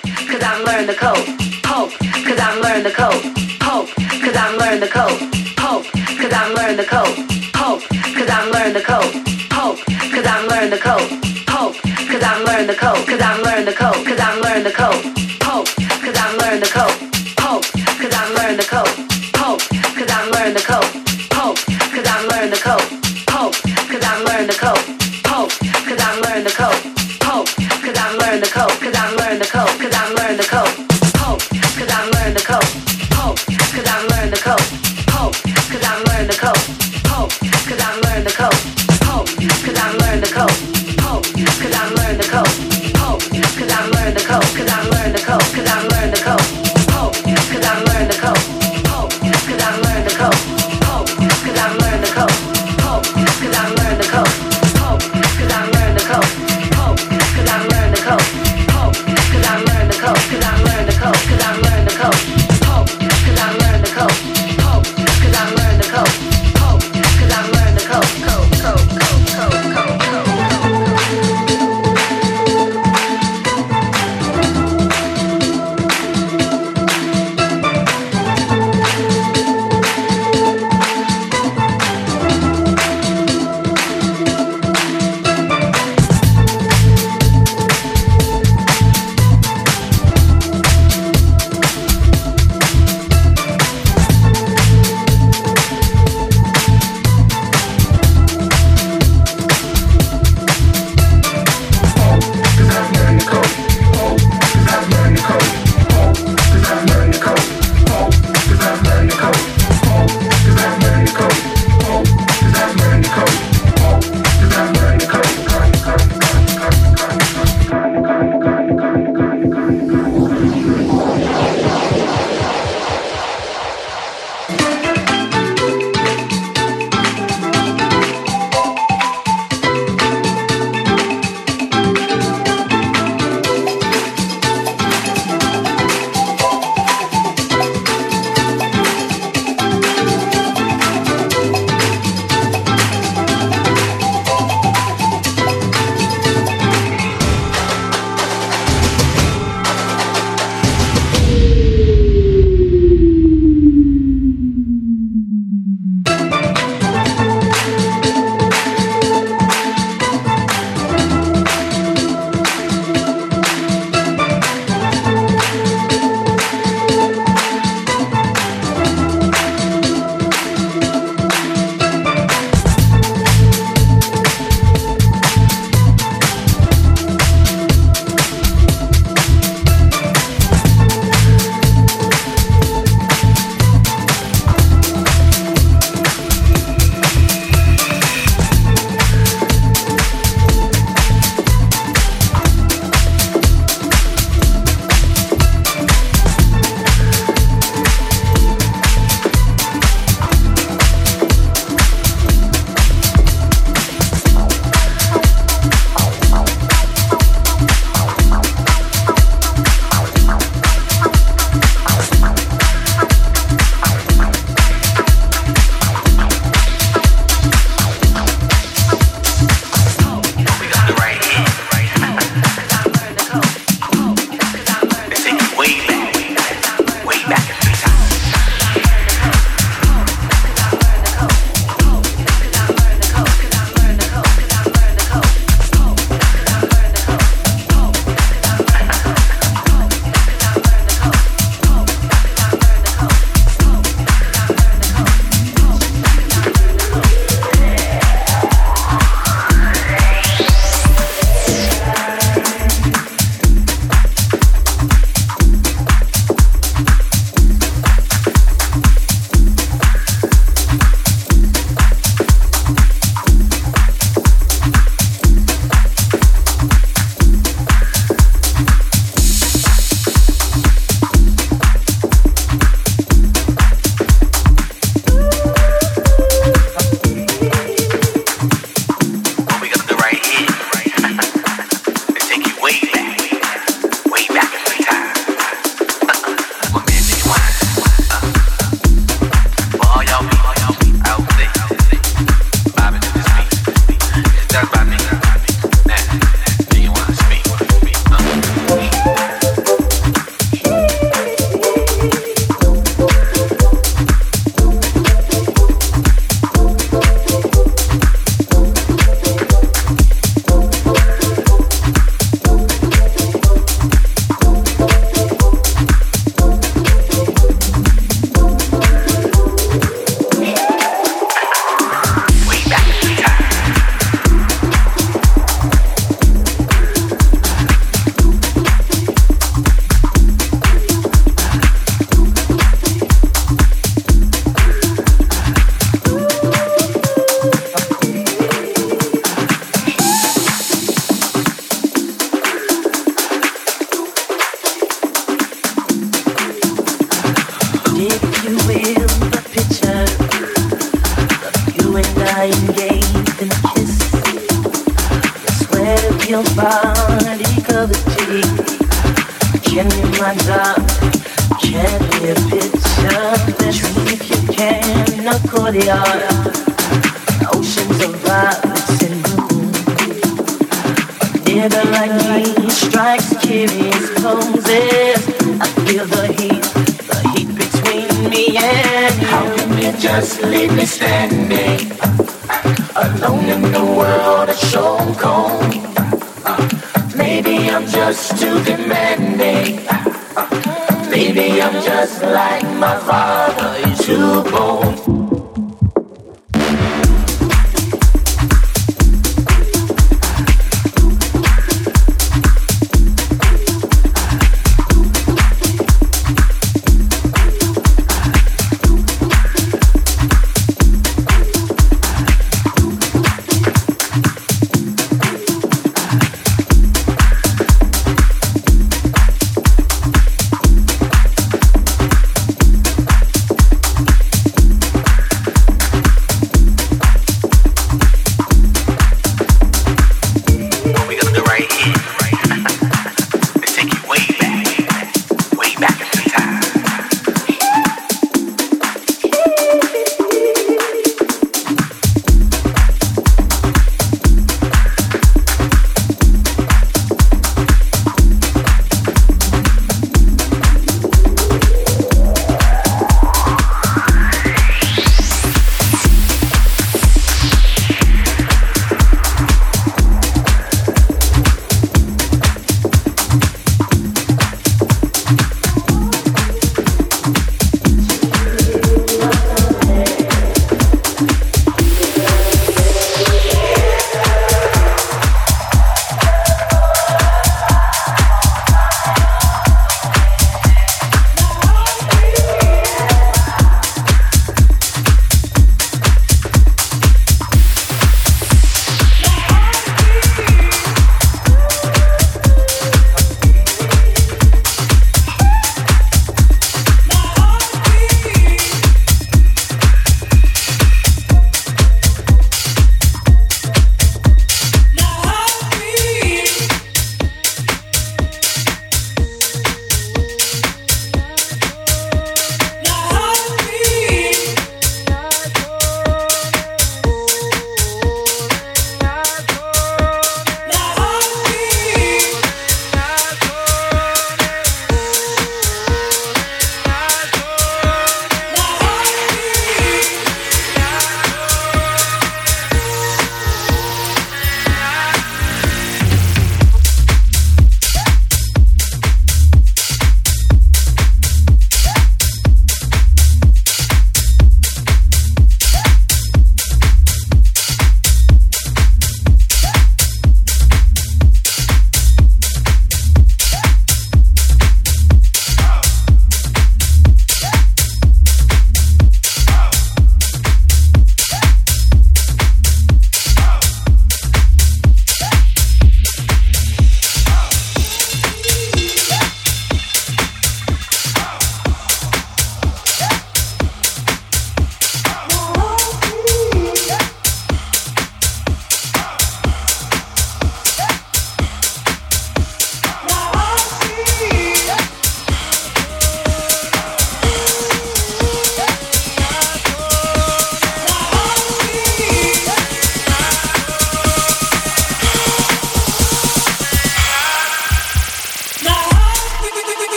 Cause I'm learning the code. Hope, cause I'm learning the code. Hope, cause I'm learning the code. Hope, cause I'm learning the code. Hope, cause I'm learning the code. Hope, cause I'm learning the code. Hope, cause I'm learning the code. Cause I'm learning the code. Cause I'm learning the code. Learning the code. Hope, cause I'm learning the code. Hope, cause I'm learning the code. Hope, I'm learning the code. Hope, I'm learning the code. Hope, I'm learning the code. Hope, I'm learning the code. Hope, I'm learning the code. I'm learning the code.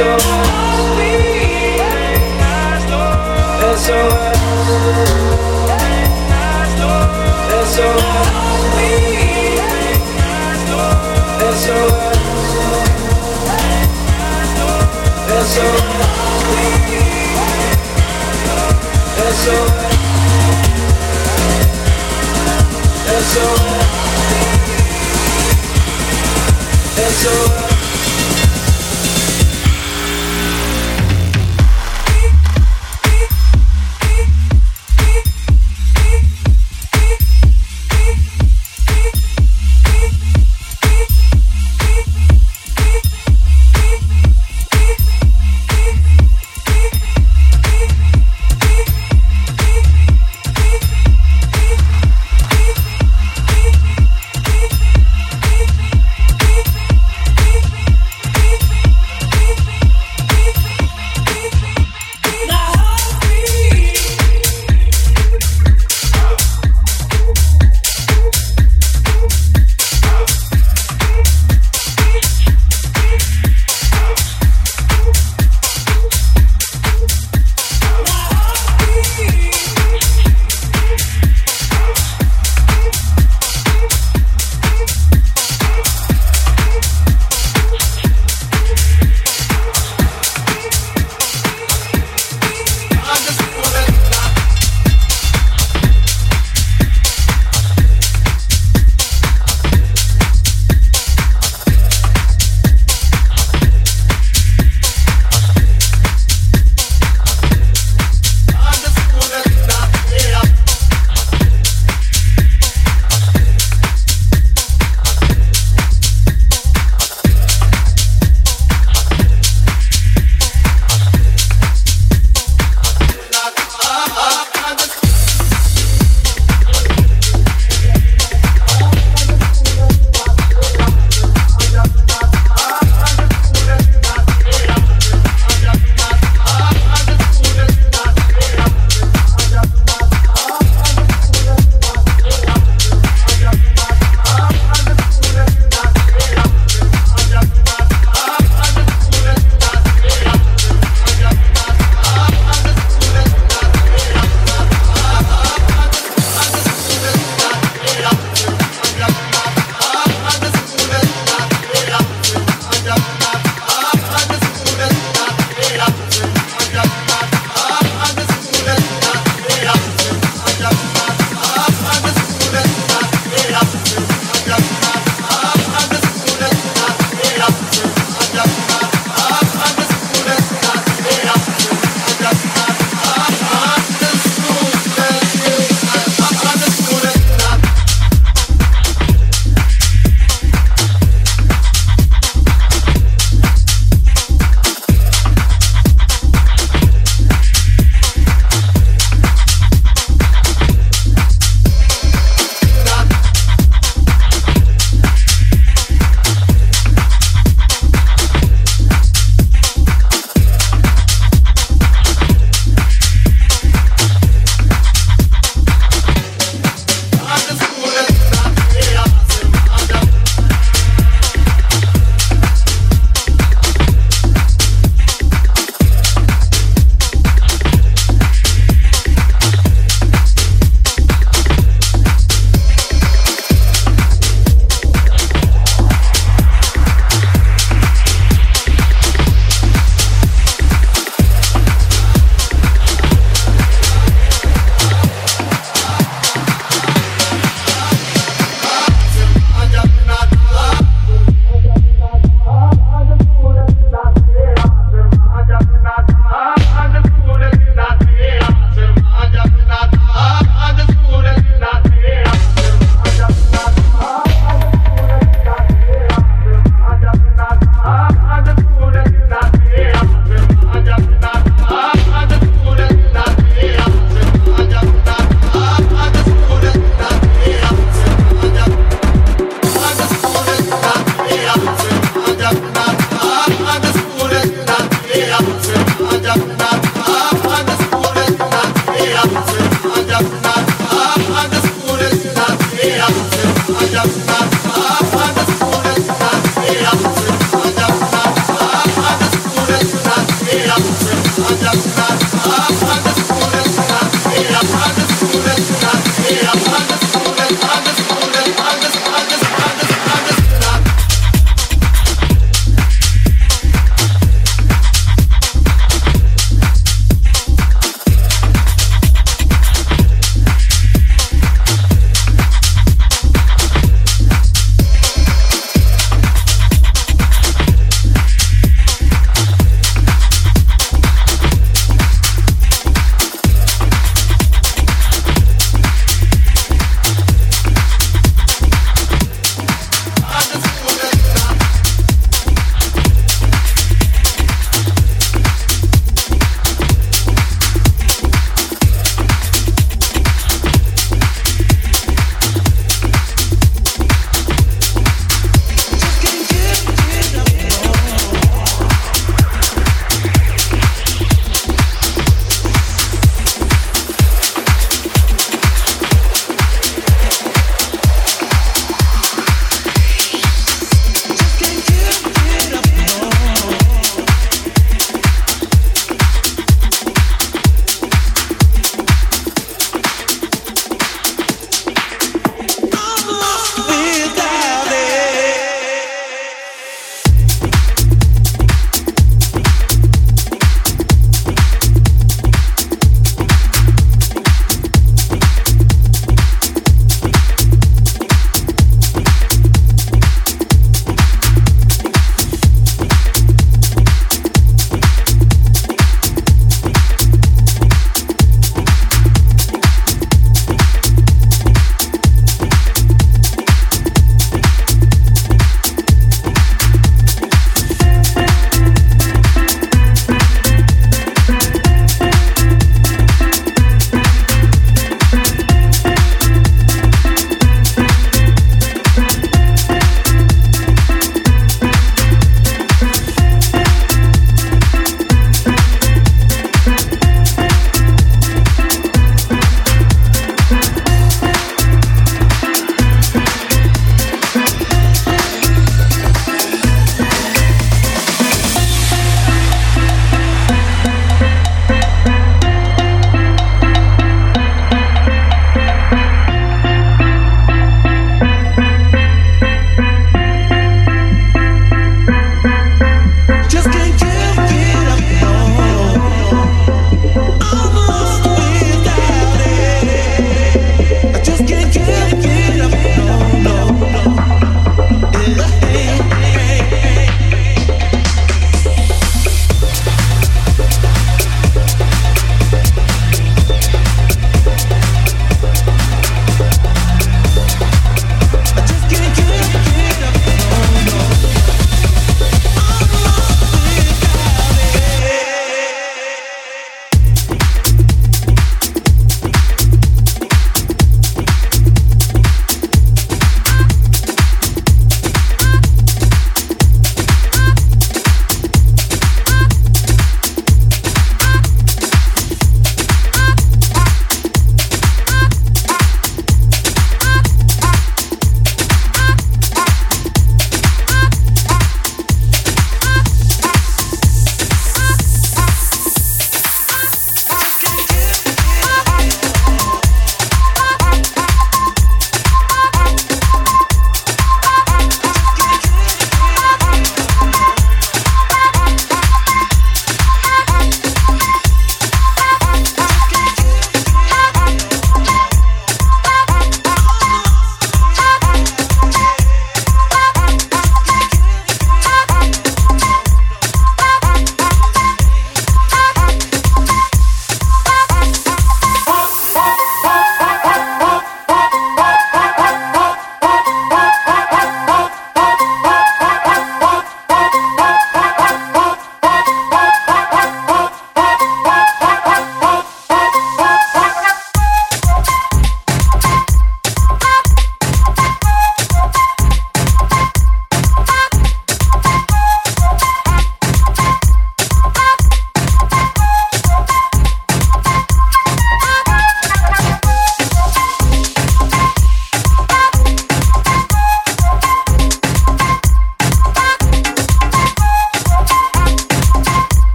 so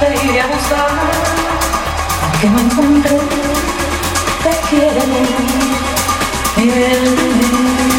te iré a buscar, aunque no encontré, te quiero, mi bien.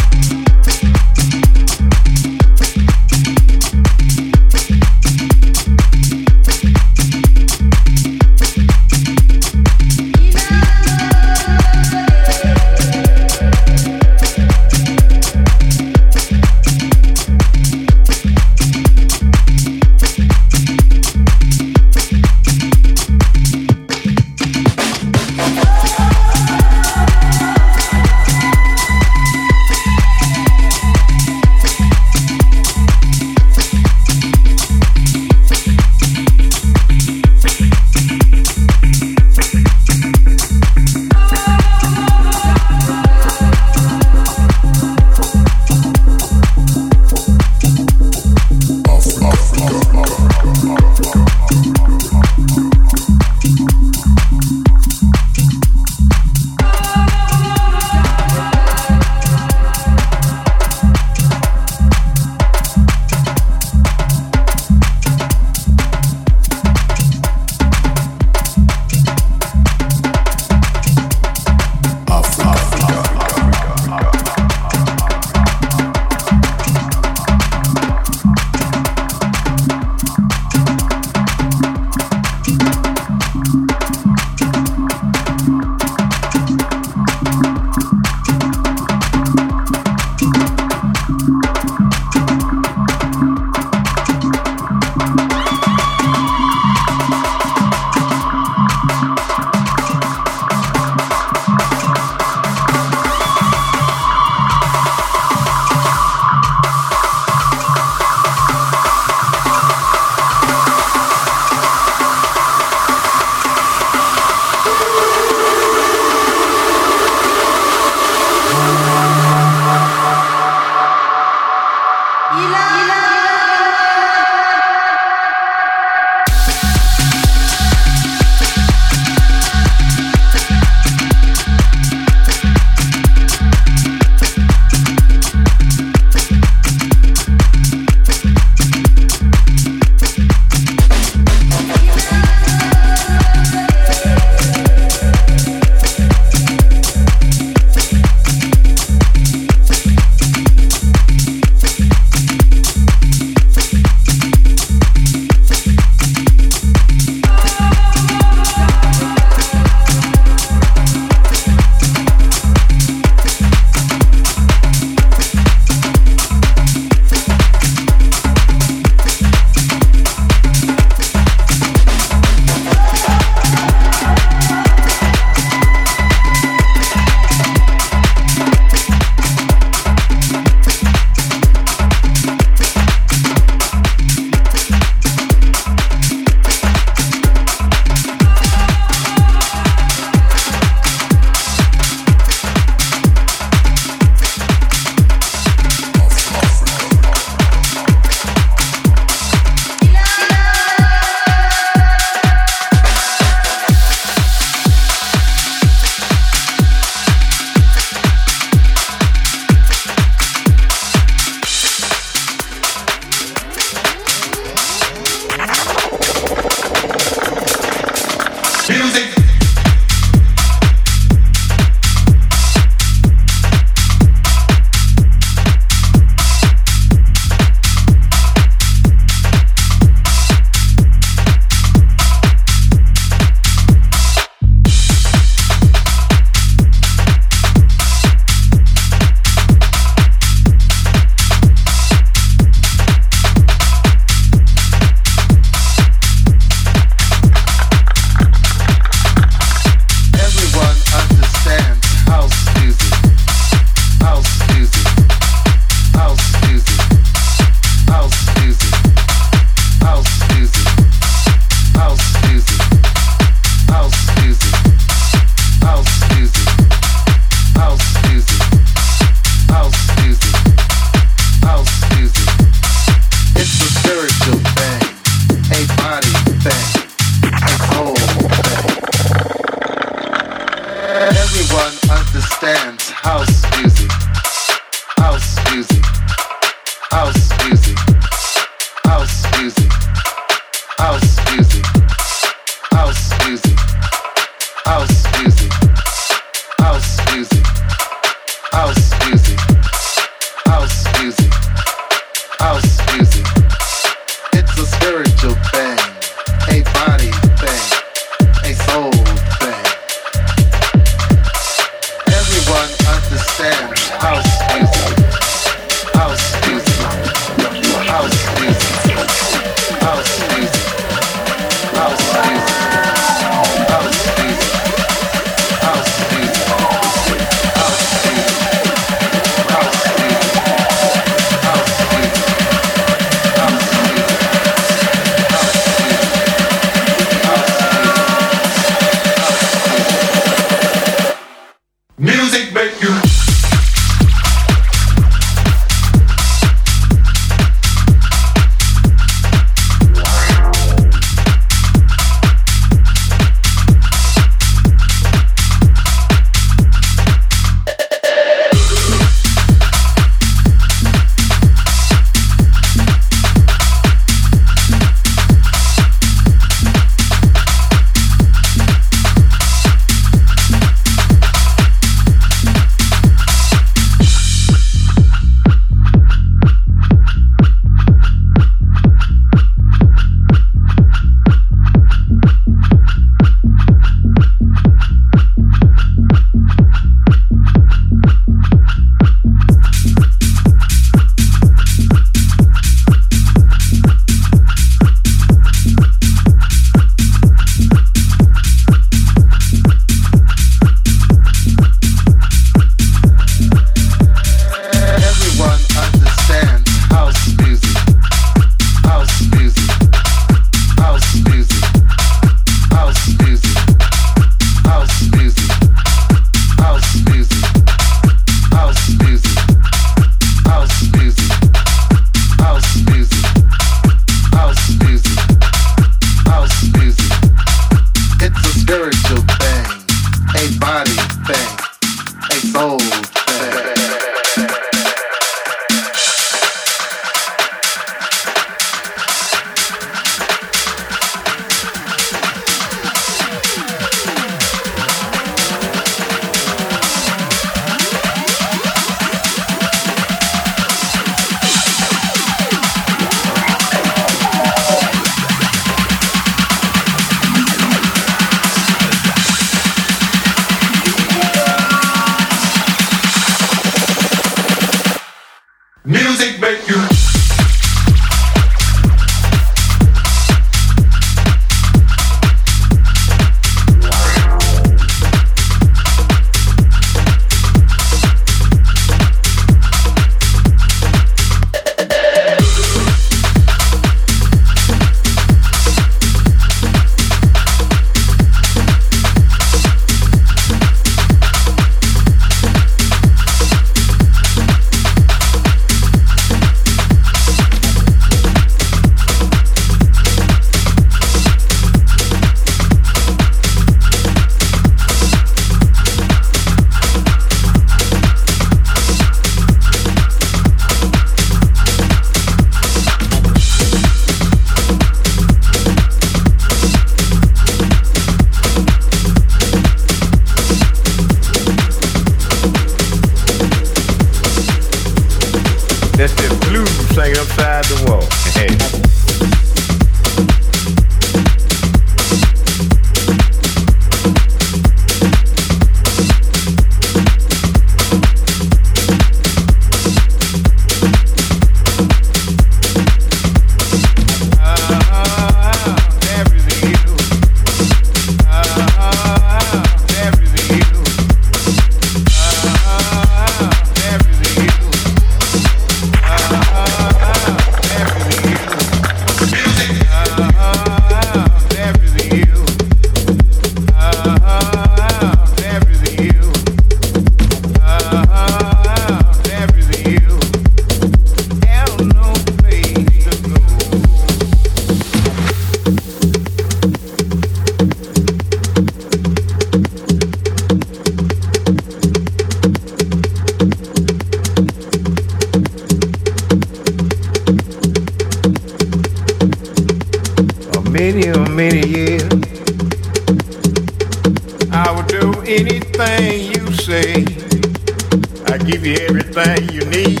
everything you need.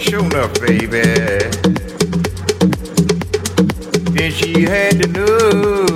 Sure enough, baby. Then she had to know.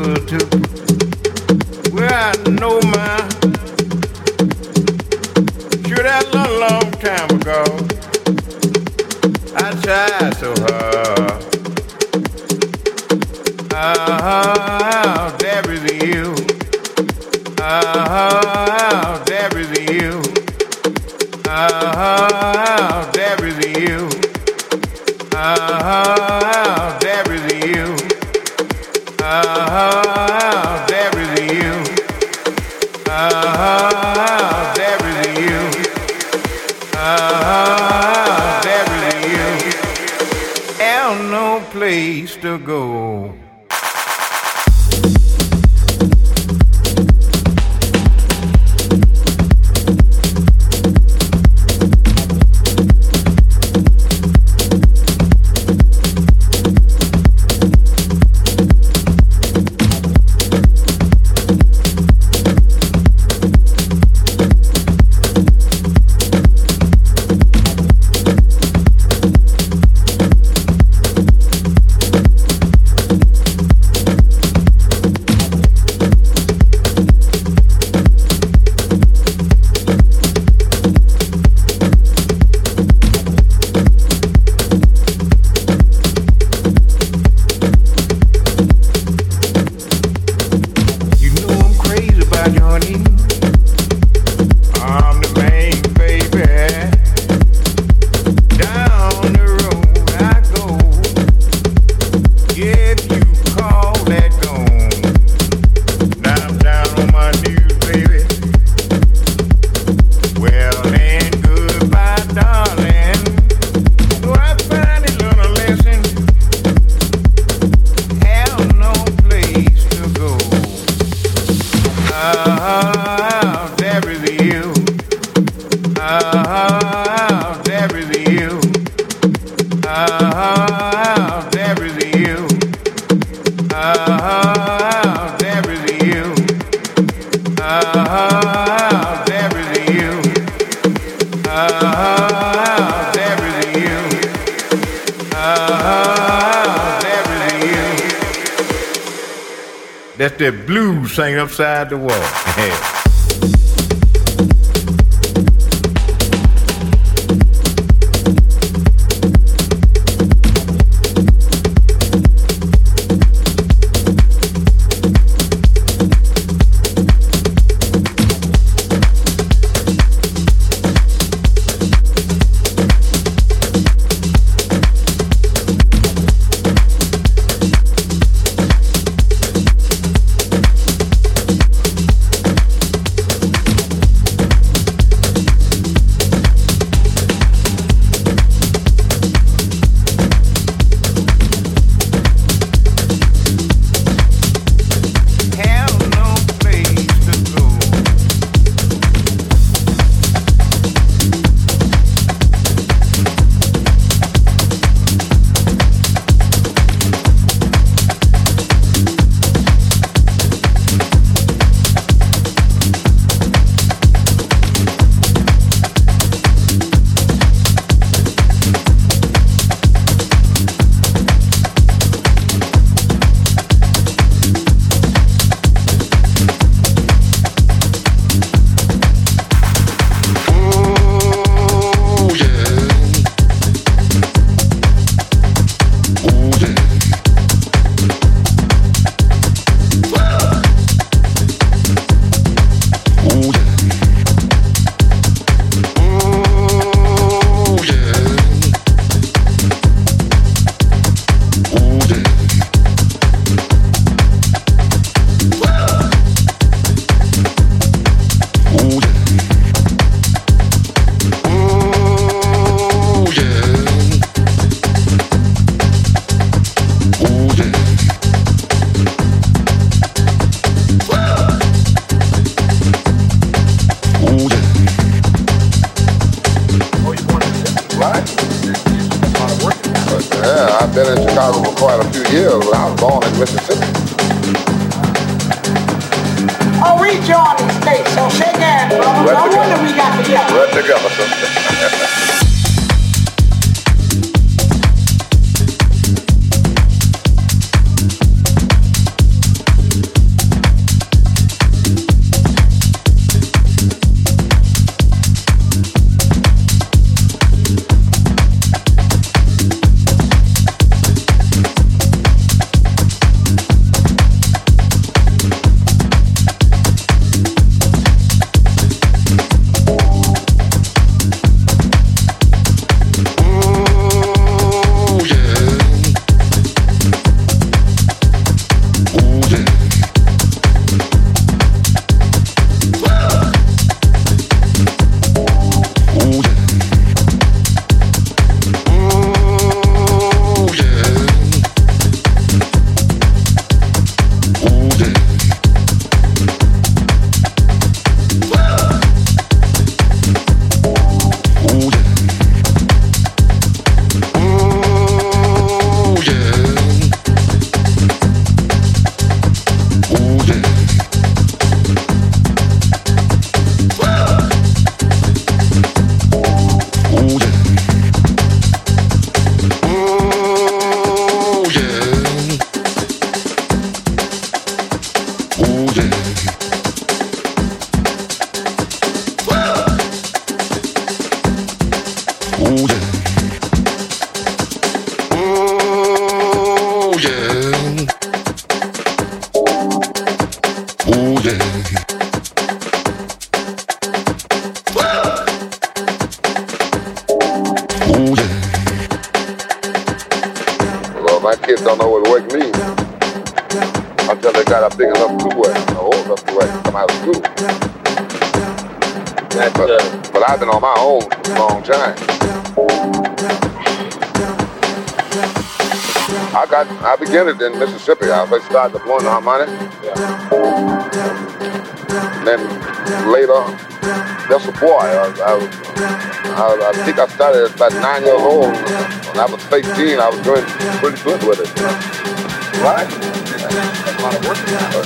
sang upside the wall. first started deploying harmonic. And then later, that's a boy. I, I, I, I think I started at about nine years old. When I was 15, I was doing pretty good with it. Right?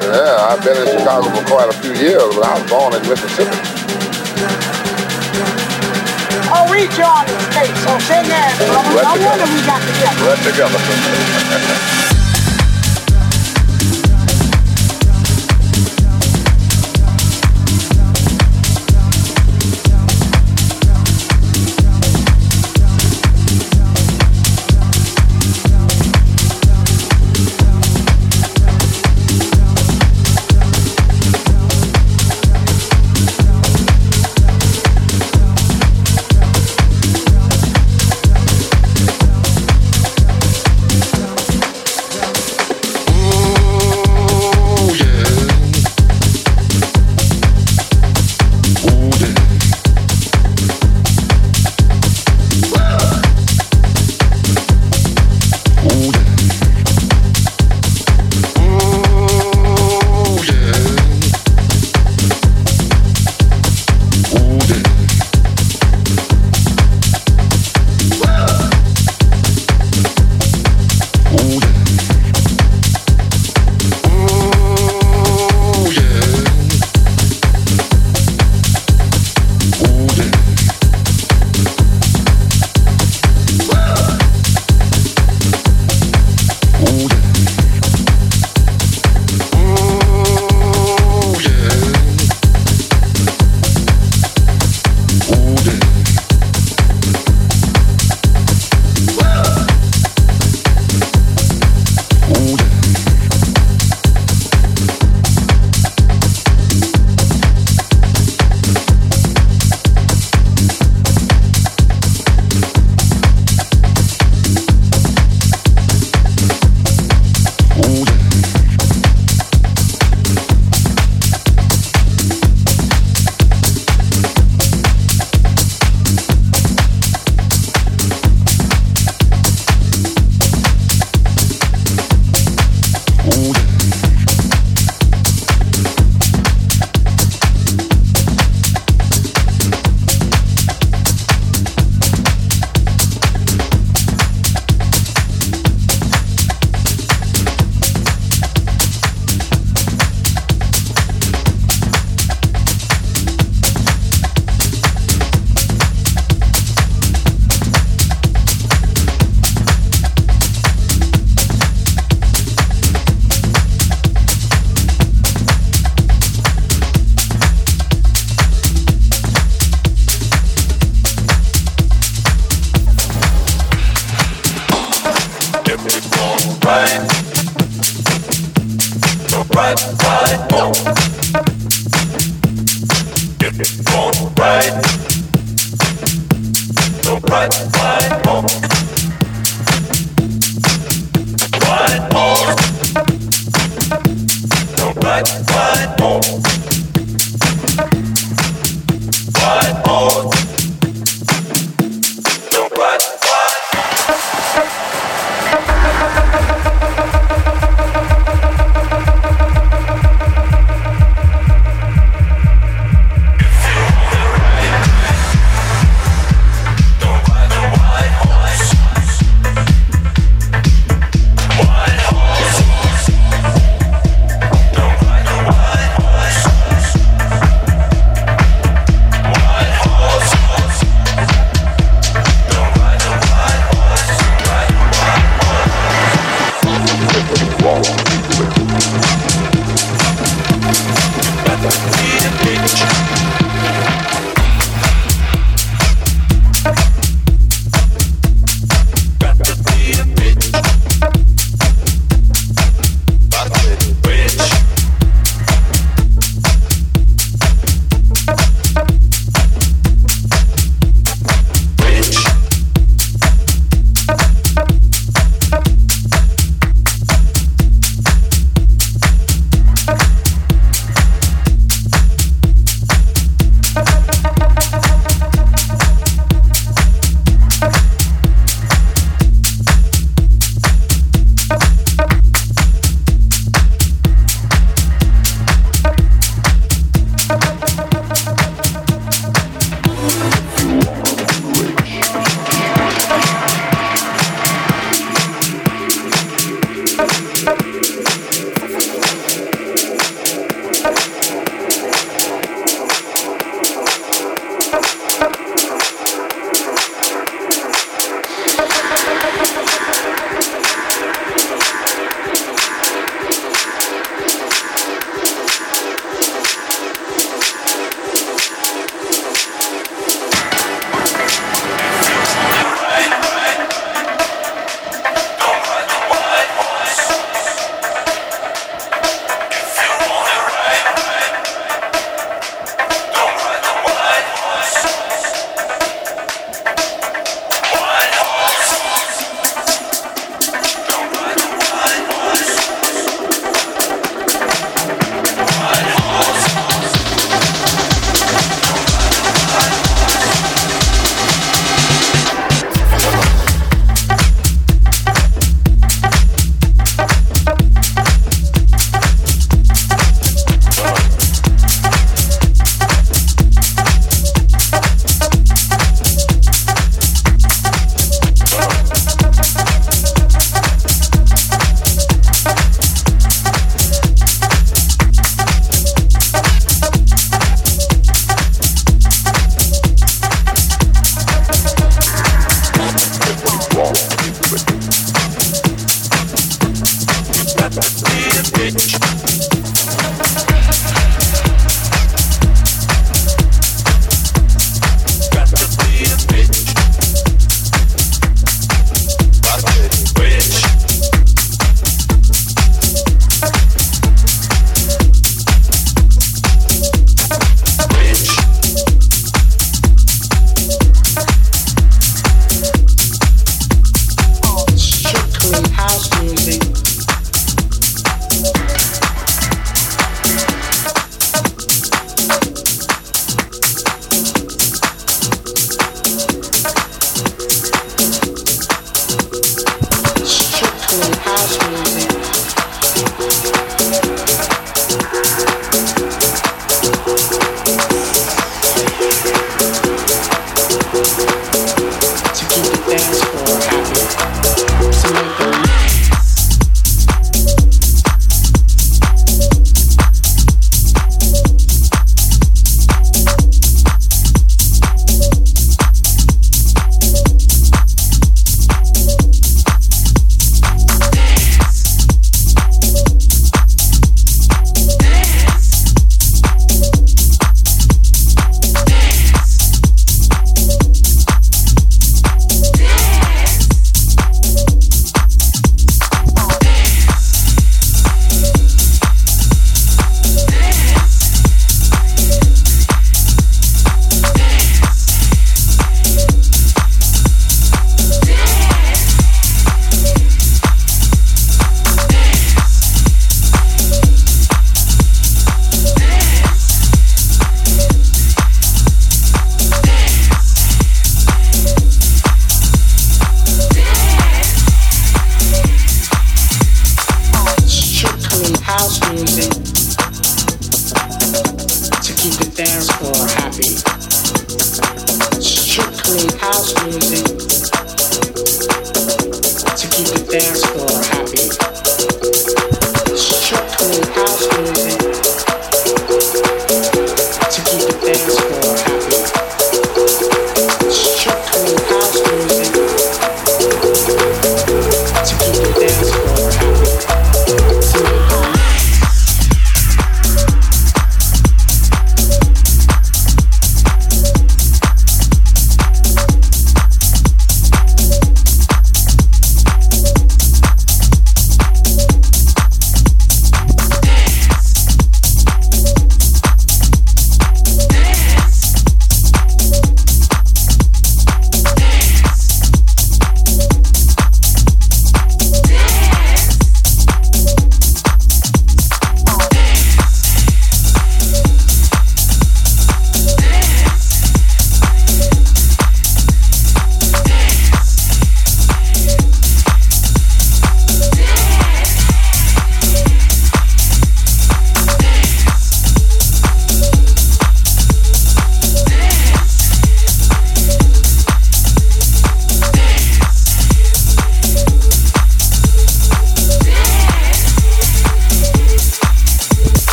Yeah, I've been in Chicago for quite a few years, but I was born in Mississippi. Oh, we joined the state, so shake hands, brother. Right No together. wonder we got together. Right together.